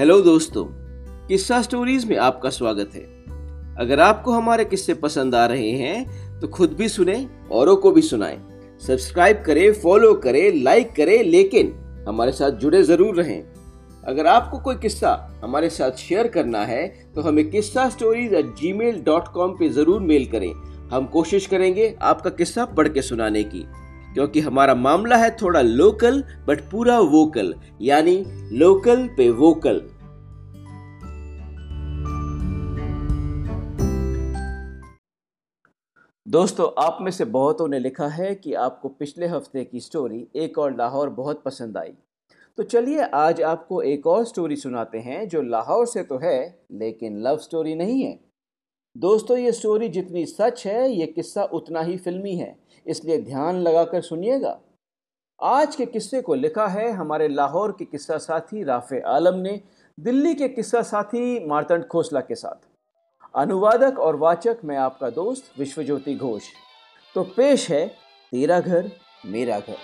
Hello दोस्तों, किस्सा stories में आपका स्वागत है। अगर आपको हमारे किस्से पसंद आ रहे हैं तो खुद भी सुने, औरों को भी सुनाएँ। सब्सक्राइब करें, फॉलो करें, लाइक करें, लेकिन हमारे साथ जुड़े ज़रूर रहें। अगर आपको कोई किस्सा हमारे साथ शेयर करना है तो हमें Kissa stories at Gmail dot com पर ज़रूर मेल करें। हम कोशिश करेंगे आपका किस्सा पढ़ के सुनाने की। क्योंकि हमारा मामला है थोड़ा लोकल बट पूरा वोकल यानी लोकल पे वोकल दोस्तों, आप में से बहुतों ने लिखा है कि आपको पिछले हफ़्ते की स्टोरी एक और लाहौर बहुत पसंद आई। तो चलिए, आज आपको एक और स्टोरी सुनाते हैं, जो लाहौर से तो है, लेकिन लव स्टोरी नहीं है। दोस्तों, ये स्टोरी जितनी सच है, ये किस्सा उतना ही फिल्मी है। इसलिए ध्यान लगाकर सुनिएगा। आज के किस्से को लिखा है हमारे लाहौर के किस्सा साथी राफे आलम ने, दिल्ली के किस्सा साथी मारतंड खोसला के साथ। अनुवादक और वाचक मैं आपका दोस्त विश्वज्योति घोष। तो पेश है, तेरा घर, मेरा घर।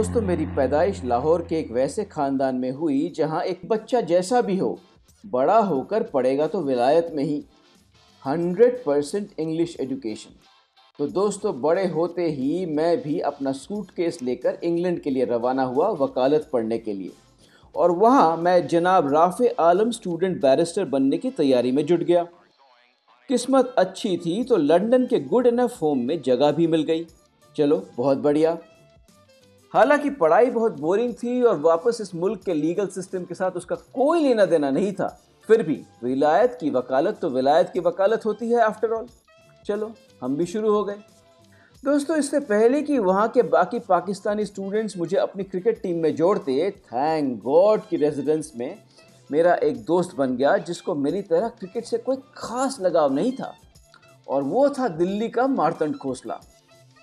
दोस्तों, मेरी पैदाइश लाहौर के एक वैसे ख़ानदान में हुई जहाँ एक बच्चा जैसा भी हो। बड़ा होकर पढ़ेगा तो विलायत में ही। Hundred percent English education. तो दोस्तों, बड़े होते ही मैं भी अपना सूट केस लेकर इंग्लैंड के लिए रवाना हुआ वकालत पढ़ने के लिए। और वहाँ मैं जनाब राफ़ आलम स्टूडेंट बैरिस्टर बनने की तैयारी में जुट गया। किस्मत अच्छी थी तो लंदन के गुड इनफ होम में जगह भी मिल गई। चलो, बहुत बढ़िया। हालाँकि पढ़ाई बहुत बोरिंग थी और वापस इस मुल्क के लीगल सिस्टम के साथ उसका कोई लेना देना नहीं था। फिर भी विलायत की वकालत तो विलायत की वकालत होती है आफ्टर ऑल चलो, हम भी शुरू हो गए। दोस्तों, इससे पहले कि वहाँ के बाकी पाकिस्तानी स्टूडेंट्स मुझे अपनी क्रिकेट टीम में जोड़ते थैंक गॉड की रेजिडेंस में मेरा एक दोस्त बन गया जिसको मेरी तरह क्रिकेट से कोई खास लगाव नहीं था। और वो था दिल्ली का मारतंड खोसला।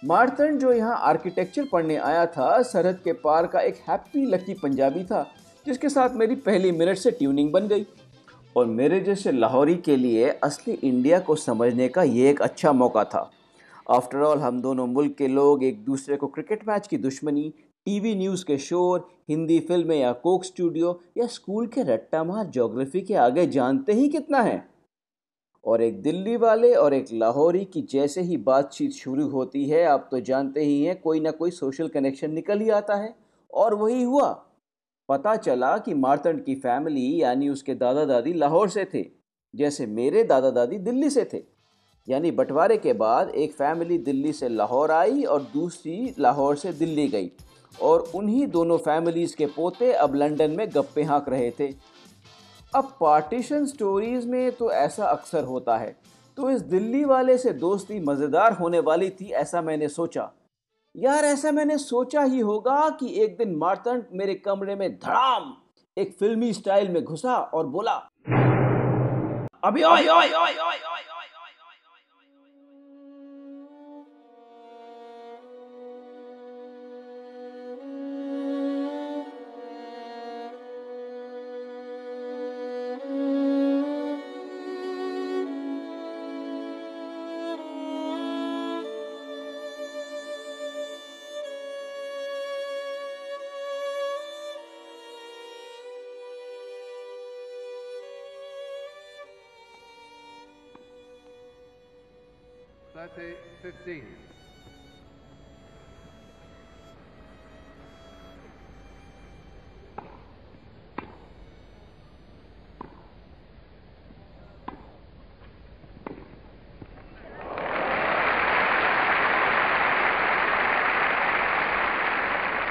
मार्तन जो यहाँ आर्किटेक्चर पढ़ने आया था, सरहद के पार का एक हैप्पी लकी पंजाबी था, जिसके साथ मेरी पहली मिनट से ट्यूनिंग बन गई। और मेरे जैसे लाहौरी के लिए असली इंडिया को समझने का ये एक अच्छा मौका था। आफ्टर ऑल हम दोनों मुल्क के लोग एक दूसरे को क्रिकेट मैच की दुश्मनी टीवी न्यूज़ के शोर, हिंदी फ़िल्में या कोक स्टूडियो या स्कूल के रट्टा मार जोग्राफी के आगे जानते ही कितना है। और एक दिल्ली वाले और एक लाहौरी की जैसे ही बातचीत शुरू होती है, आप तो जानते ही हैं, कोई ना कोई सोशल कनेक्शन निकल ही आता है। और वही हुआ। पता चला कि मार्तंड की फैमिली यानी उसके दादा दादी लाहौर से थे, जैसे मेरे दादा दादी दिल्ली से थे। यानी बंटवारे के बाद एक फैमिली दिल्ली से लाहौर आई और दूसरी लाहौर से दिल्ली गई। और उन्हीं दोनों फैमिलीज़ के पोते अब लंदन में गप्पे हाँक रहे थे। अब पार्टीशन स्टोरीज में तो ऐसा अक्सर होता है। तो इस दिल्ली वाले से दोस्ती मज़ेदार होने वाली थी ऐसा मैंने सोचा। यार ऐसा मैंने सोचा ही होगा कि एक दिन मार्तंड मेरे कमरे में धड़ाम एक फिल्मी स्टाइल में घुसा और बोला, अभी ओए ओए ओए ओए 30, 15.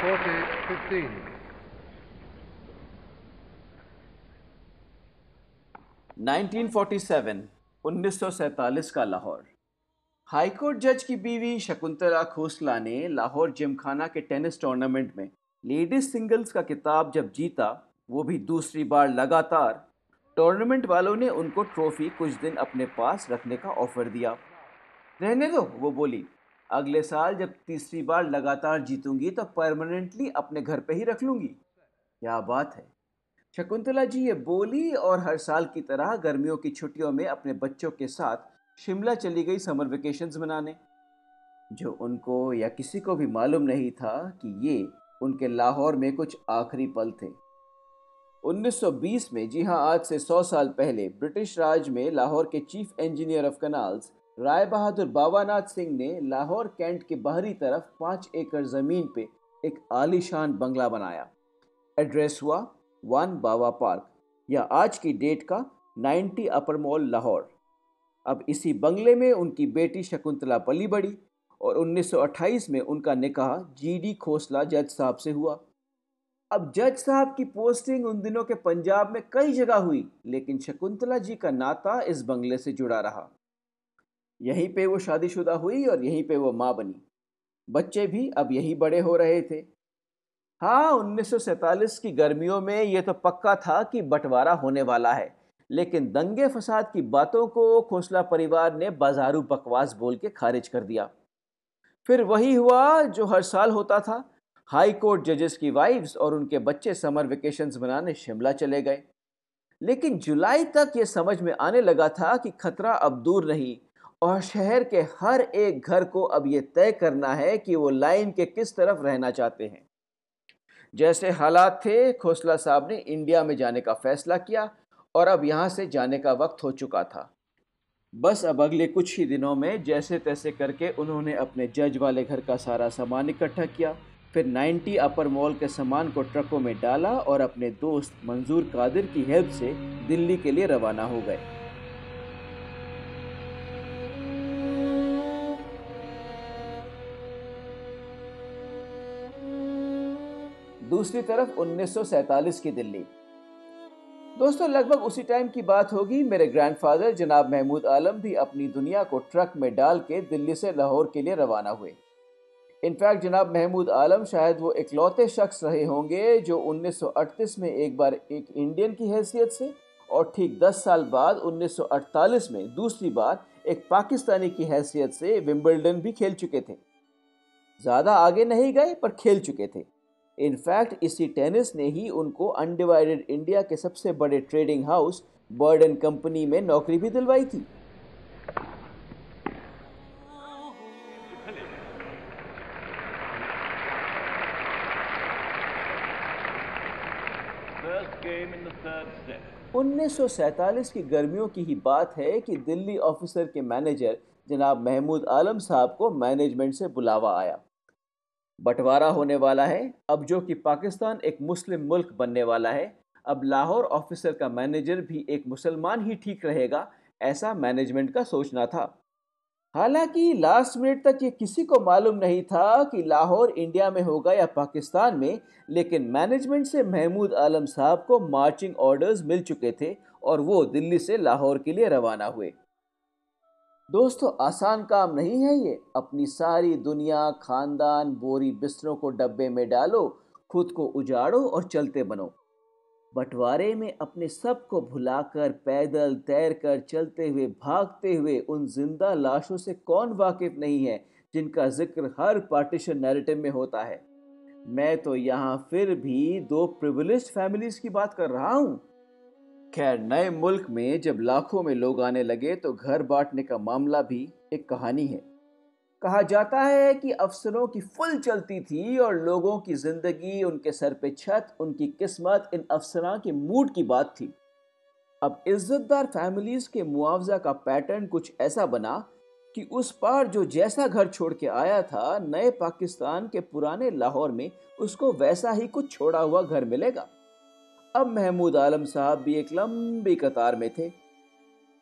Forty, fifteen. Nineteen forty seven उन्नीस सौ सैतालीस का लाहौर हाईकोर्ट जज की बीवी शकुंतला खोसला ने लाहौर जिमखाना के टेनिस टूर्नामेंट में लेडीज़ सिंगल्स का किताब जब जीता, वो भी दूसरी बार लगातार। टूर्नामेंट वालों ने उनको ट्रॉफी कुछ दिन अपने पास रखने का ऑफ़र दिया। रहने दो, वो बोली। अगले साल जब तीसरी बार लगातार जीतूँगी तो परमानेंटली अपने घर पे ही रख लूँगी। क्या बात है। शकुंतला जी ये बोली और हर साल की तरह गर्मियों की छुट्टियों में अपने बच्चों के साथ शिमला चली गई समर वेकेशंस मनाने। जो उनको या किसी को भी मालूम नहीं था कि ये उनके लाहौर में कुछ आखिरी पल थे। 1920 में, जी हाँ आज से 100 साल पहले ब्रिटिश राज में लाहौर के chief engineer of canals Rai Bahadur Babanath Singh ने लाहौर कैंट के बाहरी तरफ़ पाँच एकड़ ज़मीन पे एक आलीशान बंगला बनाया। एड्रेस हुआ वन बाबा पार्क, या आज की डेट का 90 अपर मॉल लाहौर। अब इसी बंगले में उनकी बेटी शकुंतला पली बड़ी और 1928 में उनका निकाह जीडी खोसला जज साहब से हुआ। अब जज साहब की पोस्टिंग उन दिनों के पंजाब में कई जगह हुई, लेकिन शकुंतला जी का नाता इस बंगले से जुड़ा रहा। यहीं पे वो शादीशुदा हुई और यहीं पे वो माँ बनी। बच्चे भी अब यहीं बड़े हो रहे थे। हाँ 1947 की गर्मियों में ये तो पक्का था कि बंटवारा होने वाला है। लेकिन दंगे फसाद की बातों को खोसला परिवार ने बाजारू बकवास बोल के खारिज कर दिया। फिर वही हुआ जो हर साल होता था। हाई कोर्ट जजेस की वाइफ्स और उनके बच्चे समर वेकेशंस बनाने शिमला चले गए। लेकिन जुलाई तक ये समझ में आने लगा था कि खतरा अब दूर नहीं और शहर के हर एक घर को अब ये तय करना है कि वो लाइन के किस तरफ़ रहना चाहते हैं। जैसे हालात थे, खोसला साहब ने इंडिया में जाने का फैसला किया और अब यहाँ से जाने का वक्त हो चुका था। बस अब अगले कुछ ही दिनों में जैसे तैसे करके उन्होंने अपने जज वाले घर का सारा सामान इकट्ठा किया। फिर 90 अपर मॉल के सामान को ट्रकों में डाला और अपने दोस्त मंजूर कादिर की हेल्प से दिल्ली के लिए रवाना हो गए। दूसरी तरफ़ 1947 की दिल्ली। दोस्तों, लगभग उसी टाइम की बात होगी। मेरे ग्रैंडफादर जनाब महमूद आलम, भी अपनी दुनिया को ट्रक में डाल के दिल्ली से लाहौर के लिए रवाना हुए। इनफैक्ट जनाब महमूद आलम, शायद वो इकलौते शख्स रहे होंगे जो 1938 में एक बार एक इंडियन की हैसियत से और ठीक 10 साल बाद 1948 में दूसरी बार एक पाकिस्तानी की हैसियत से विम्बलडन भी खेल चुके थे। ज़्यादा आगे नहीं गए, पर खेल चुके थे। इनफैक्ट, इसी टेनिस ने ही उनको अनडिवाइडेड इंडिया के सबसे बड़े trading house Bird and Company में नौकरी भी दिलवाई थी। उन्नीस की गर्मियों की ही बात है कि दिल्ली ऑफिसर के मैनेजर जनाब महमूद आलम साहब को मैनेजमेंट से बुलावा आया। बंटवारा होने वाला है। अब जो कि पाकिस्तान एक मुस्लिम मुल्क बनने वाला है। अब लाहौर ऑफिसर का मैनेजर भी एक मुसलमान ही ठीक रहेगा, ऐसा मैनेजमेंट का सोचना था। हालाँकि लास्ट मिनट तक ये किसी को मालूम नहीं था कि लाहौर इंडिया में होगा या पाकिस्तान में, लेकिन मैनेजमेंट से महमूद आलम साहब को मार्चिंग ऑर्डर्स मिल चुके थे और वो दिल्ली से लाहौर के लिए रवाना हुए। दोस्तों, आसान काम नहीं है ये। अपनी सारी दुनिया, खानदान, बोरी बिस्तरों को डब्बे में डालो, खुद को उजाड़ो और चलते बनो। बंटवारे में अपने सबको भुलाकर, पैदल तैर कर, चलते हुए, भागते हुए, उन ज़िंदा लाशों से कौन वाकिफ नहीं है, जिनका ज़िक्र हर पार्टीशन नैरेटिव में होता है। मैं तो यहाँ फिर भी दो प्रिविलेज फैमिलीज़ की बात कर रहा हूँ। खैर, नए मुल्क में जब लाखों में लोग आने लगे तो घर बांटने का मामला भी एक कहानी है। कहा जाता है कि अफसरों की फुल चलती थी और लोगों की ज़िंदगी, उनके सर पे छत, उनकी किस्मत, इन अफसरां के मूड की बात थी। अब इज्जतदार फैमिलीज़ के मुआवजा का पैटर्न कुछ ऐसा बना कि उस पार जो जैसा घर छोड़ के आया था, नए पाकिस्तान के पुराने लाहौर में, उसको वैसा ही कुछ छोड़ा हुआ घर मिलेगा। अब महमूद आलम साहब भी एक लंबी कतार में थे।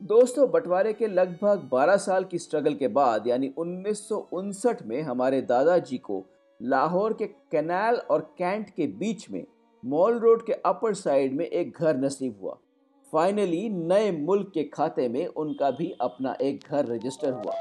दोस्तों, बंटवारे के लगभग 12 साल की स्ट्रगल के बाद, यानी उन्नीस सौ उनसठ में हमारे दादाजी को लाहौर के कैनाल और कैंट के बीच में, मॉल रोड के अपर साइड में एक घर नसीब हुआ। फाइनली नए मुल्क के खाते में उनका भी अपना एक घर रजिस्टर हुआ।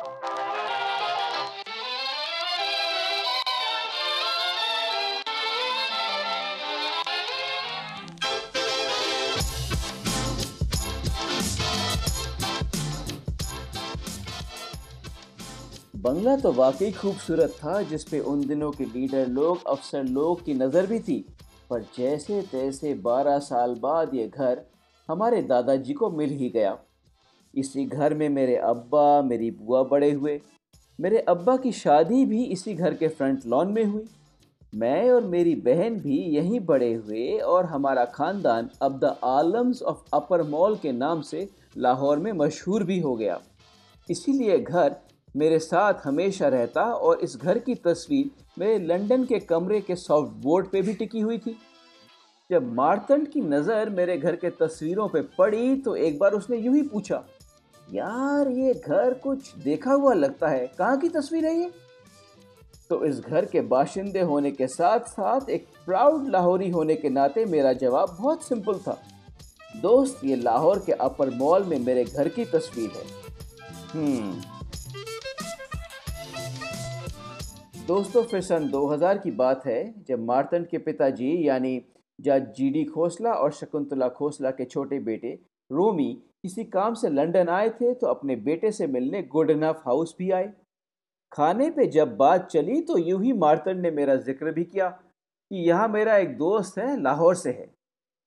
बंगला तो वाकई खूबसूरत था जिसपे उन दिनों के लीडर लोग, अफसर लोग की नज़र भी थी। पर जैसे तैसे बारह साल बाद ये घर हमारे दादाजी को मिल ही गया। इसी घर में मेरे अब्बा, मेरी बुआ बड़े हुए। मेरे अब्बा की शादी भी इसी घर के फ्रंट लॉन में हुई। मैं और मेरी बहन भी यहीं बड़े हुए और हमारा ख़ानदान अब the Alams of Upper Mall के नाम से लाहौर में मशहूर भी हो गया। इसीलिए घर मेरे साथ हमेशा रहता और इस घर की तस्वीर मेरे लंदन के कमरे के सॉफ्ट बोर्ड पे भी टिकी हुई थी। जब मार्तंड की नज़र मेरे घर के तस्वीरों पे पड़ी तो एक बार उसने यूँ ही पूछा, यार, ये घर कुछ देखा हुआ लगता है। कहाँ की तस्वीर है ये? तो इस घर के बाशिंदे होने के साथ साथ एक प्राउड लाहौरी होने के नाते मेरा जवाब बहुत सिंपल था। दोस्त, ये लाहौर के अपर मॉल में मेरे घर की तस्वीर है। हम्म दोस्तों, फिर सन 2000 की बात है, जब मार्तंड के पिताजी, यानी जज जीडी खोसला और शकुंतला खोसला के छोटे बेटे रोमी किसी काम से लंदन आए थे तो अपने बेटे से मिलने गुड इनफ हाउस भी आए। खाने पे जब बात चली तो यूँ ही मार्तंड ने मेरा ज़िक्र भी किया कि यहाँ मेरा एक दोस्त है, लाहौर से है।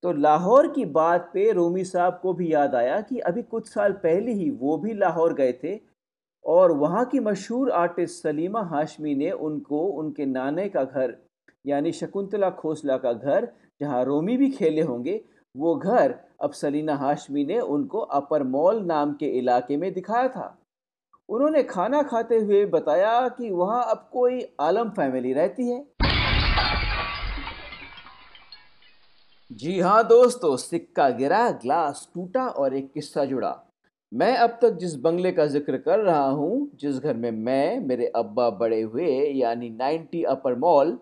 तो लाहौर की बात पे रोमी साहब को भी याद आया कि अभी कुछ साल पहले ही वो भी लाहौर गए थे और वहाँ की मशहूर आर्टिस्ट सलीमा हाशमी ने उनको, उनके नाने का घर, यानी शकुंतला खोसला का घर, जहाँ रोमी भी खेले होंगे, वो घर अब सलीना हाशमी ने उनको अपर मॉल नाम के इलाके में दिखाया था। उन्होंने खाना खाते हुए बताया कि वहाँ अब कोई आलम फैमिली रहती है। जी हाँ दोस्तों, सिक्का गिरा, ग्लास टूटा और एक किस्सा जुड़ा। मैं अब तक जिस बंगले का ज़िक्र कर रहा हूँ, जिस घर में मैं, मेरे अब्बा बड़े हुए, यानी 90 अपर मॉल,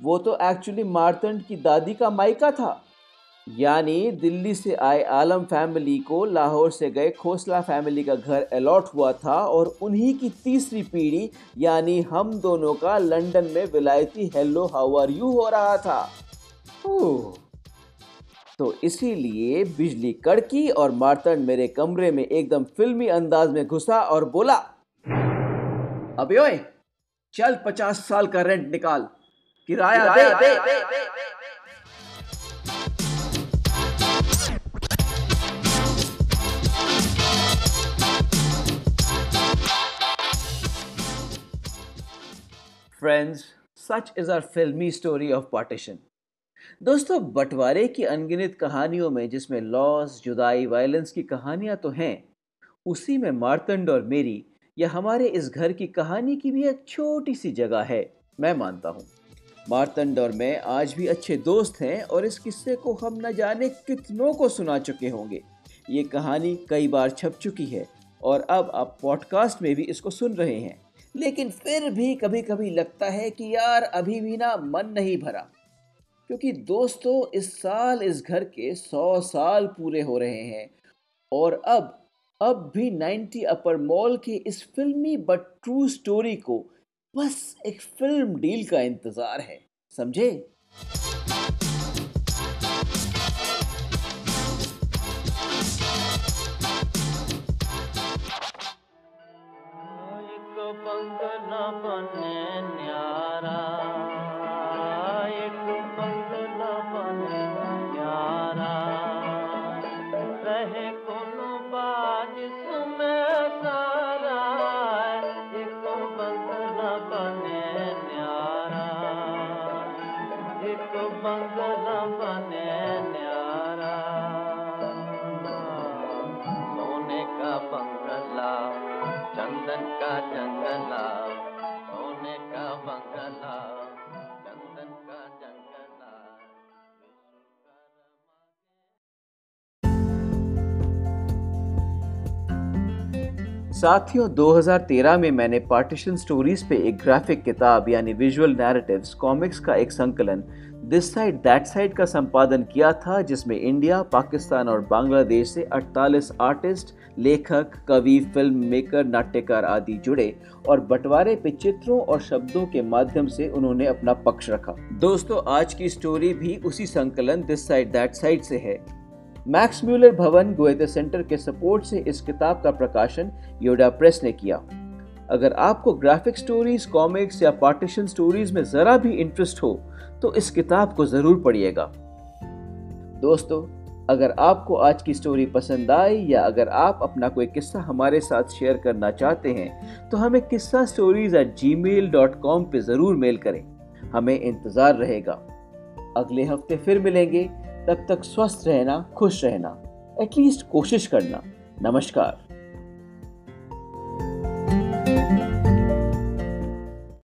वो तो एक्चुअली मारतंड की दादी का मायका था। यानी दिल्ली से आए आलम फैमिली को, लाहौर से गए खोसला फैमिली का घर अलॉट हुआ था और उन्हीं की तीसरी पीढ़ी, यानी हम दोनों का लंदन में विलायती हेलो हाउ आर यू हो रहा था। तो इसीलिए बिजली कड़की और मार्तंड मेरे कमरे में एकदम फिल्मी अंदाज में घुसा और बोला अबे ओए चल पचास साल का रेंट निकाल किराया दे, दे, दे, दे, दे, दे। Friends such is our filmy story of partition दोस्तों, बंटवारे की अनगिनत कहानियों में, जिसमें लॉस, जुदाई, वायलेंस की कहानियाँ तो हैं, उसी में मारतंड और मेरी, या हमारे इस घर की कहानी की भी एक छोटी सी जगह है, मैं मानता हूँ। मारतंड और मैं आज भी अच्छे दोस्त हैं, और इस किस्से को हम न जाने कितनों को सुना चुके होंगे। ये कहानी कई बार छप चुकी है, और अब आप पॉडकास्ट में भी इसको सुन रहे हैं। लेकिन फिर भी कभी कभी लगता है कि यार, अभी भी ना मन नहीं भरा। क्योंकि दोस्तों, इस साल, इस घर के सौ साल पूरे हो रहे हैं। और अब अब भी 90 अपर मॉल के इस फिल्मी बट ट्रू स्टोरी को बस एक फ़िल्म डील का इंतज़ार है, समझे? एक बंगला बने न्यारा। सोने का बंगला चंदन का जंगला। साथियों 2013 में मैंने पार्टीशन स्टोरीज पे एक ग्राफिक किताब, यानी विजुअल नैरेटिव्स कॉमिक्स का एक संकलन दिस साइड दैट साइड का संपादन किया था, जिसमें इंडिया पाकिस्तान और बांग्लादेश से 48 आर्टिस्ट लेखक, कवि फ़िल्म मेकर नाट्यकार आदि जुड़े और बंटवारे पे चित्रों और शब्दों के माध्यम से उन्होंने अपना पक्ष रखा। दोस्तों, आज की स्टोरी भी उसी संकलन दिस साइड दैट साइड से है। मैक्स म्यूलर भवन गोएते सेंटर के सपोर्ट से इस किताब का प्रकाशन योडा प्रेस ने किया। अगर आपको ग्राफिक स्टोरीज कॉमिक्स या पार्टीशन स्टोरीज में ज़रा भी इंटरेस्ट हो तो इस किताब को ज़रूर पढ़िएगा। दोस्तों, अगर आपको आज की स्टोरी पसंद आई या अगर आप अपना कोई किस्सा हमारे साथ शेयर करना चाहते हैं तो हमें Kissa stories at Gmail dot com पर ज़रूर मेल करें। हमें इंतज़ार रहेगा। अगले हफ़्ते फिर मिलेंगे। तब तक स्वस्थ रहना खुश रहना एटलीस्ट कोशिश करना। नमस्कार।